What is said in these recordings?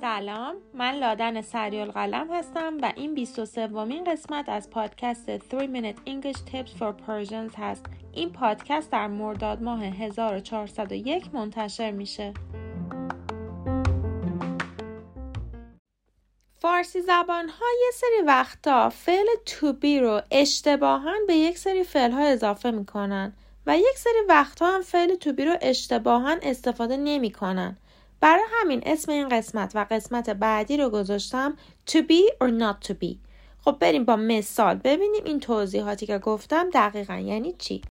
سلام من لادن سریال قلم هستم و این 23 ومین قسمت از پادکست 3 Minute English Tips for Persians هست. این پادکست در مرداد ماه 1401 منتشر میشه. فارسی زبان ها یه سری وقتا فعل to be رو اشتباها به یک سری فعل ها اضافه می‌کنن. و یک سری وقتها هم فعل to be رو اشتباها استفاده نمی‌کنن. برای همین اسم این قسمت و قسمت بعدی رو گذاشتم to be or not to be. خب بریم با مثال ببینیم این توضیحاتی که گفتم دقیقا یعنی چی.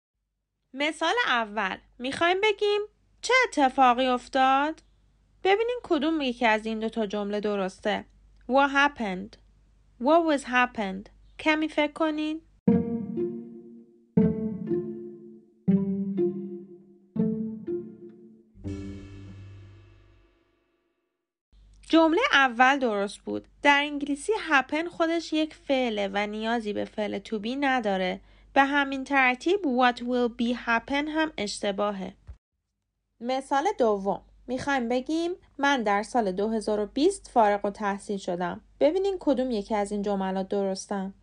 مثال اول می‌خوایم بگیم چه اتفاقی افتاد؟ ببینیم کدوم یکی از این دو تا جمله درسته. What happened? What was happened? کمی فکر کنین. جمله اول درست بود. در انگلیسی happen خودش یک فعله و نیازی به فعل to be نداره. به همین ترتیب what will be happen هم اشتباهه. مثال دوم می‌خوایم بگیم من در سال 2020 فارغ و تحصیل شدم. ببینین کدوم یکی از این جملات درستن.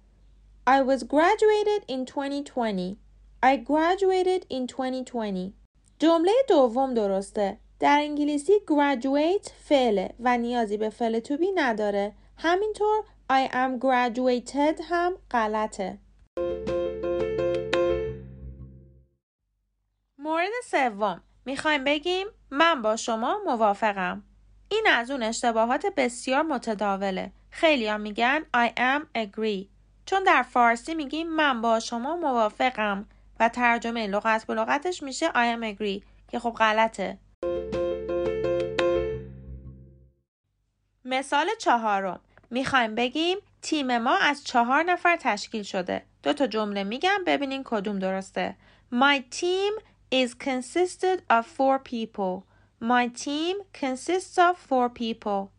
I was graduated in 2020. I graduated in 2020. جمله دوم درسته. در انگلیسی graduate فعله و نیازی به فعل to be نداره. همینطور I am graduated هم غلطه. مورد سوم می‌خوایم بگیم من با شما موافقم. این از اون اشتباهات بسیار متداوله. خیلی ها میگن I am agree. چون در فارسی میگیم من با شما موافقم و ترجمه لغت به لغتش میشه I am agree که خب غلطه. مثال چهارم می‌خوایم بگیم تیم ما از چهار نفر تشکیل شده. دو تا جمله میگم ببینین کدوم درسته. My team is consisted of four people. My team consists of four people.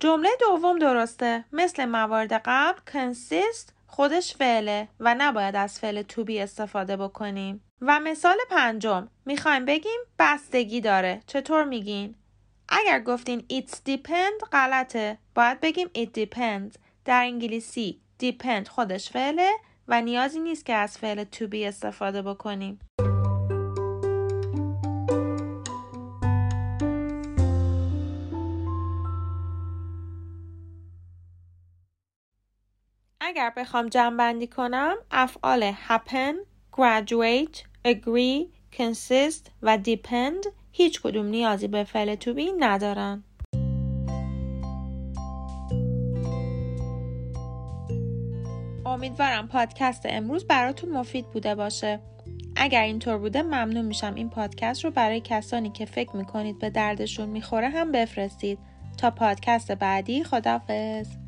جمله دوم درسته مثل موارد قبل consist خودش فعله و نباید از فعل to be استفاده بکنیم. و مثال پنجم می‌خوایم بگیم بستگی داره. چطور میگین؟ اگر گفتین it's depend غلطه. باید بگیم it depends. در انگلیسی depend خودش فعله و نیازی نیست که از فعل to be استفاده بکنیم. اگر بخوام جمع کنم افعال happen, graduate, agree, consist و depend هیچ کدوم نیازی به فعل to be ندارن. امیدوارم پادکست امروز براتون مفید بوده باشه. اگر اینطور بوده ممنون میشم این پادکست رو برای کسانی که فکر می‌کنید به دردشون می‌خوره هم بفرستید. تا پادکست بعدی خدافز